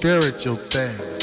spiritual thing.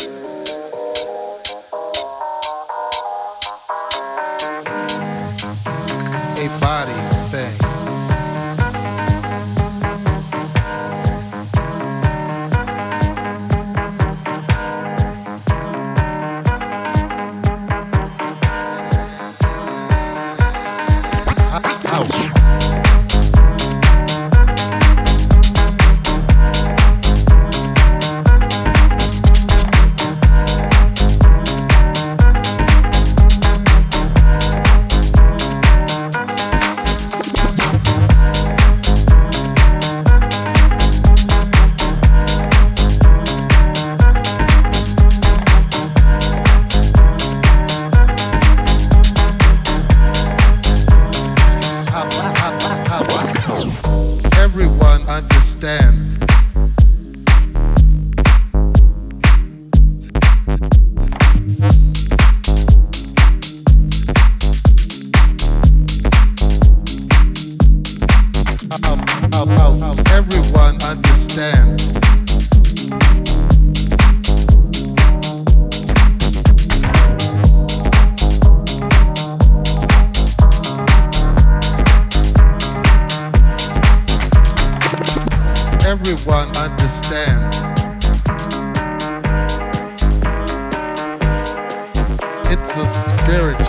everyone understands. It's a spiritual.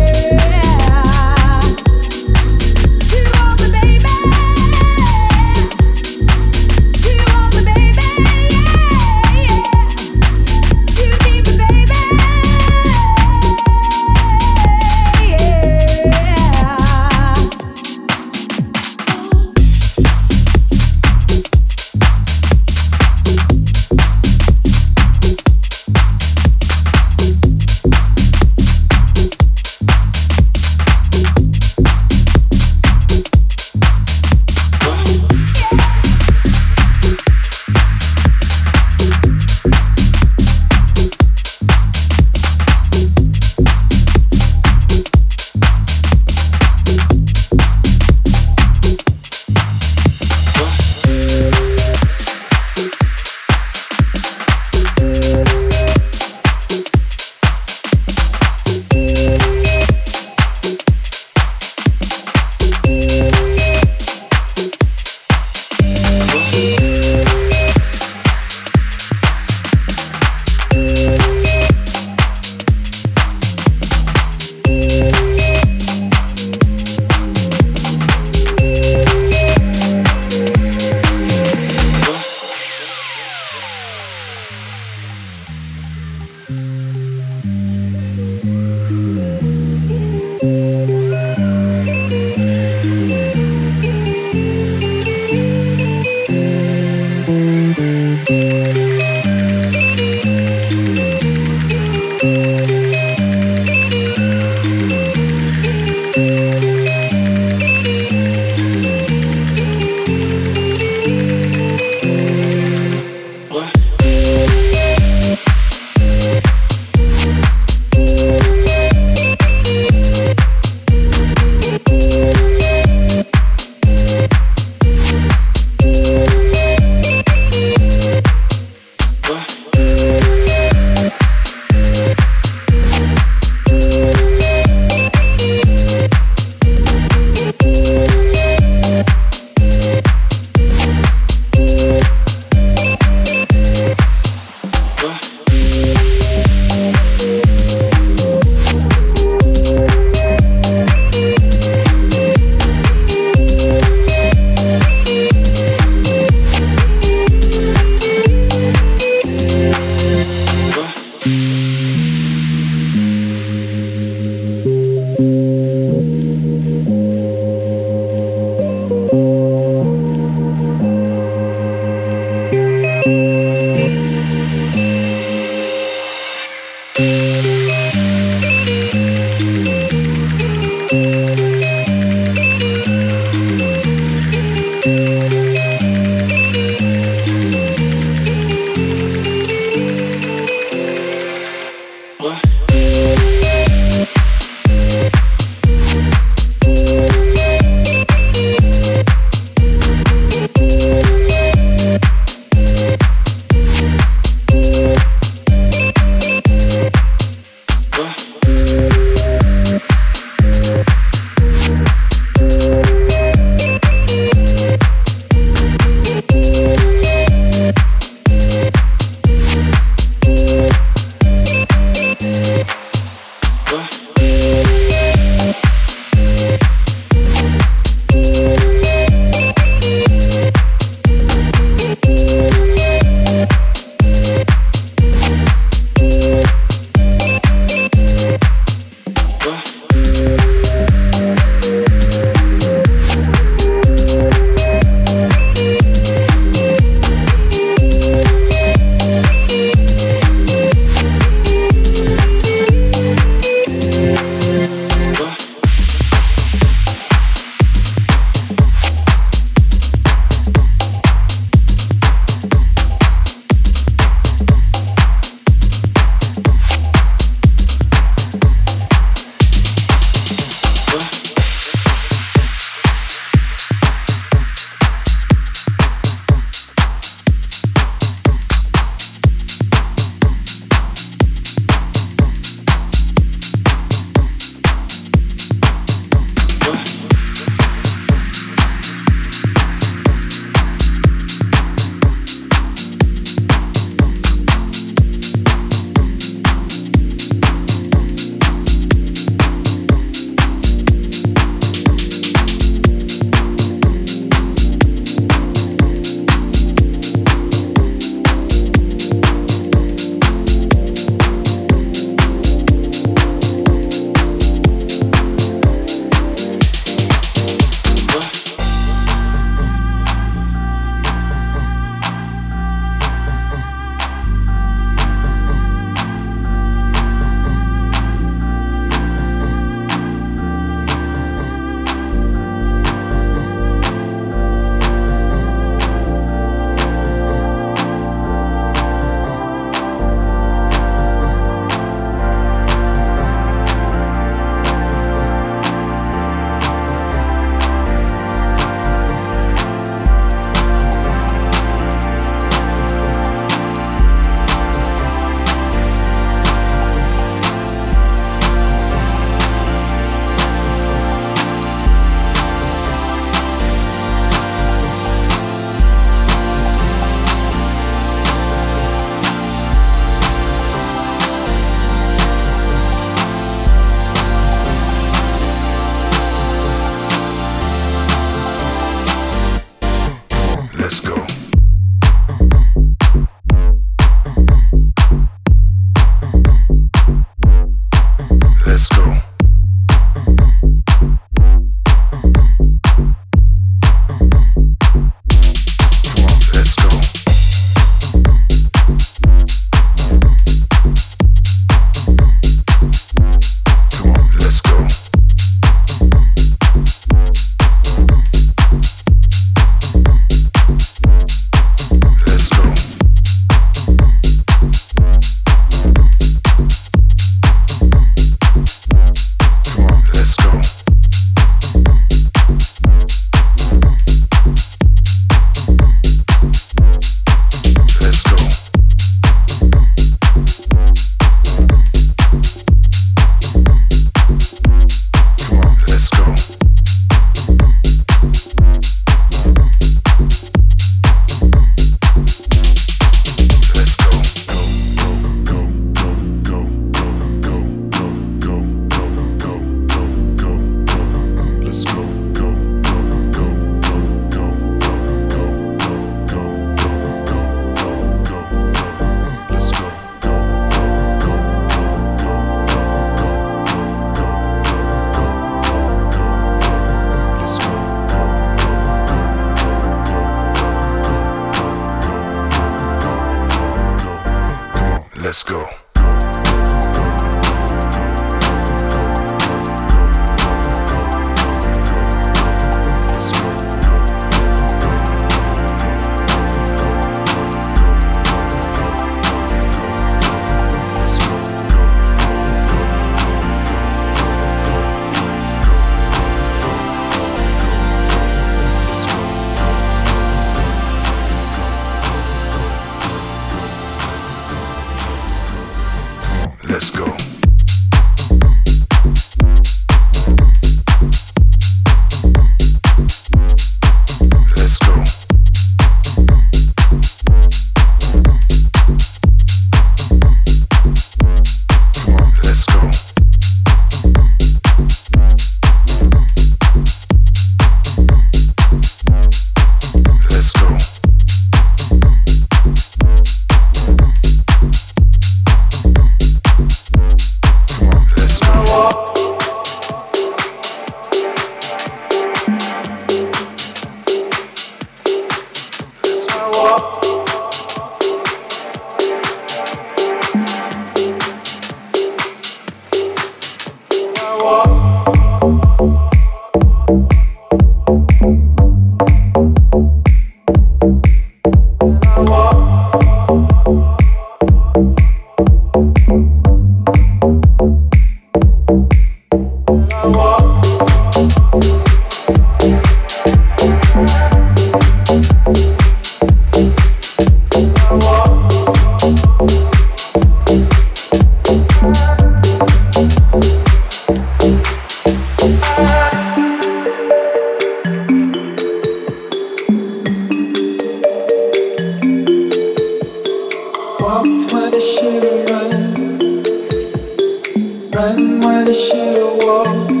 when I should have walked.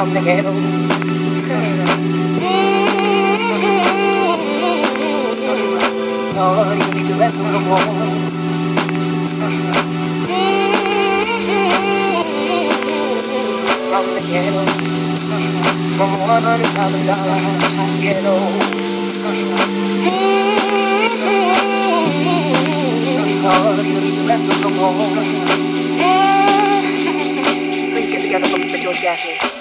From the ghetto. Lord, you need to wrestle no more. From the ghetto, from one hundred thousand dollars to ghetto. You need to wrestle no more together for Mr. George Gaffney.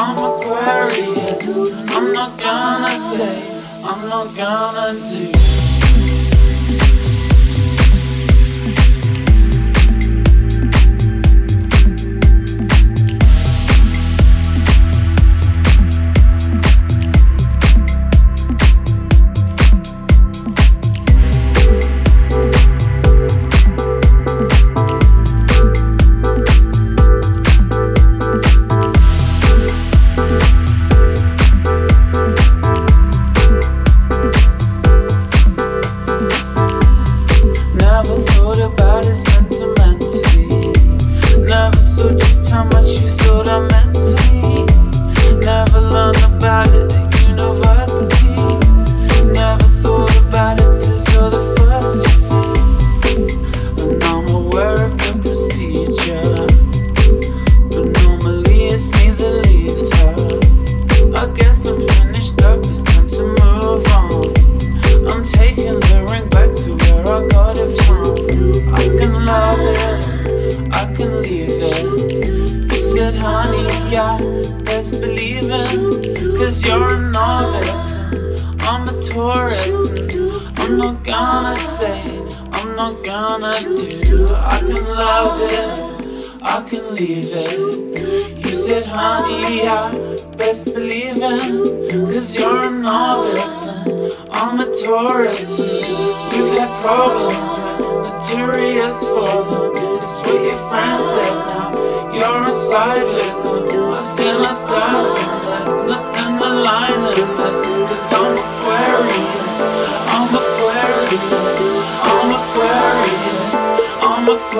I'm Aquarius, I'm not gonna say, I'm not gonna do.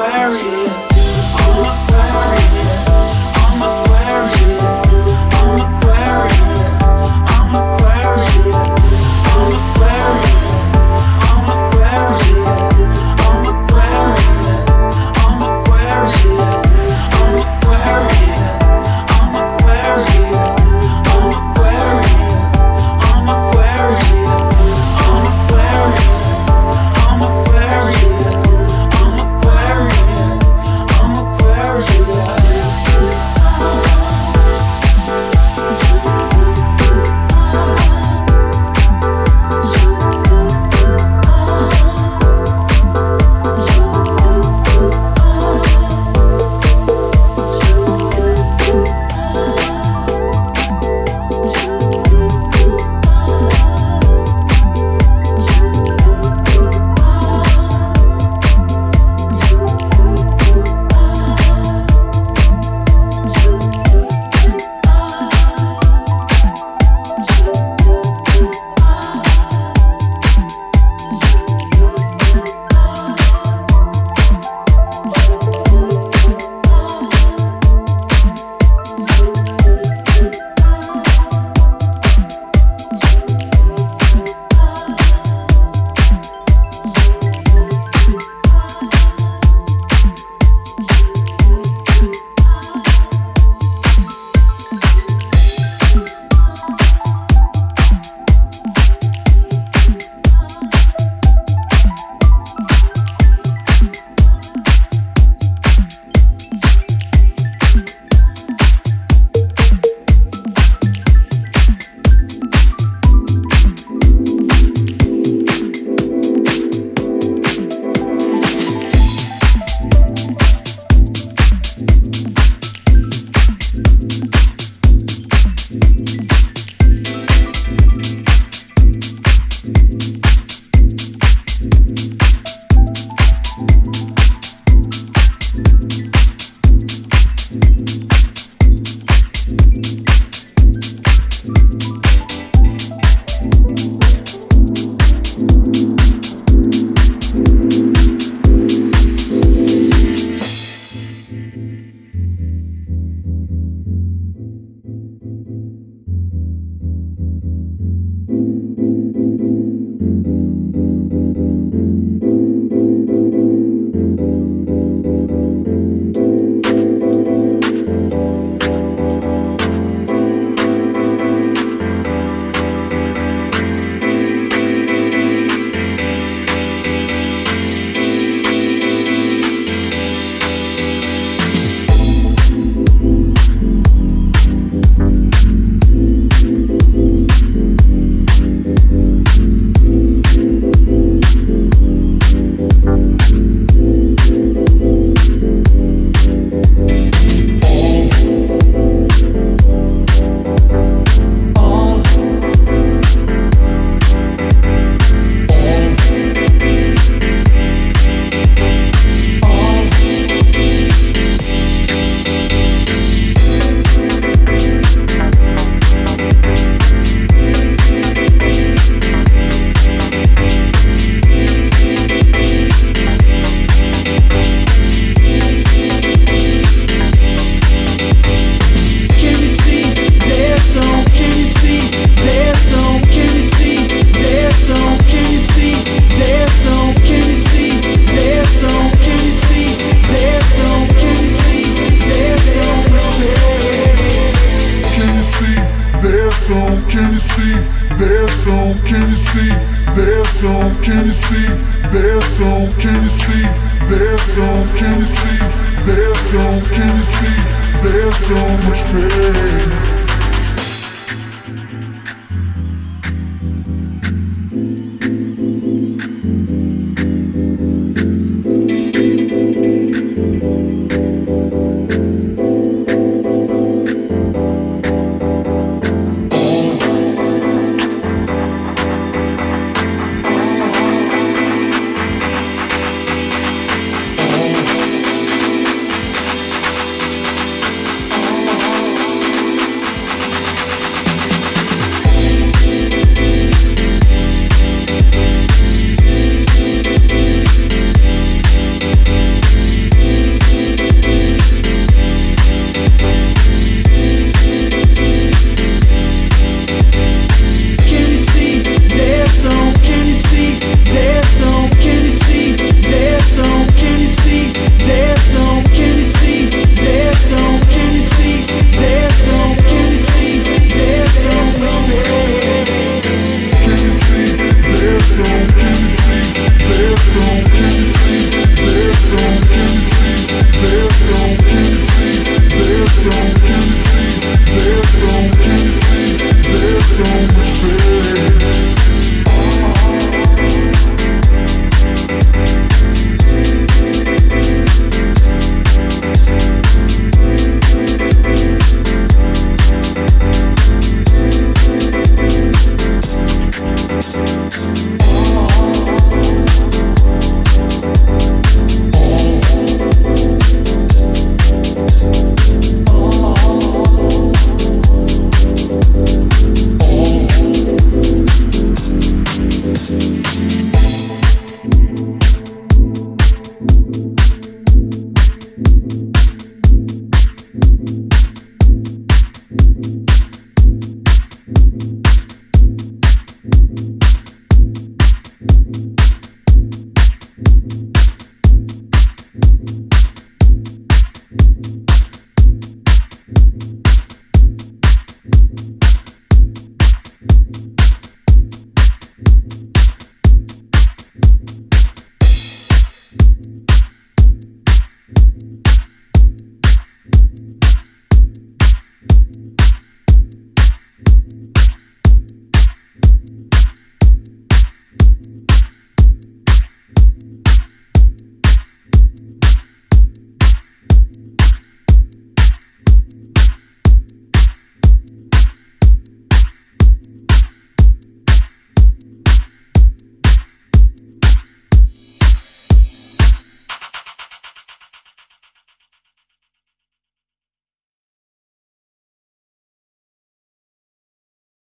Aquarius.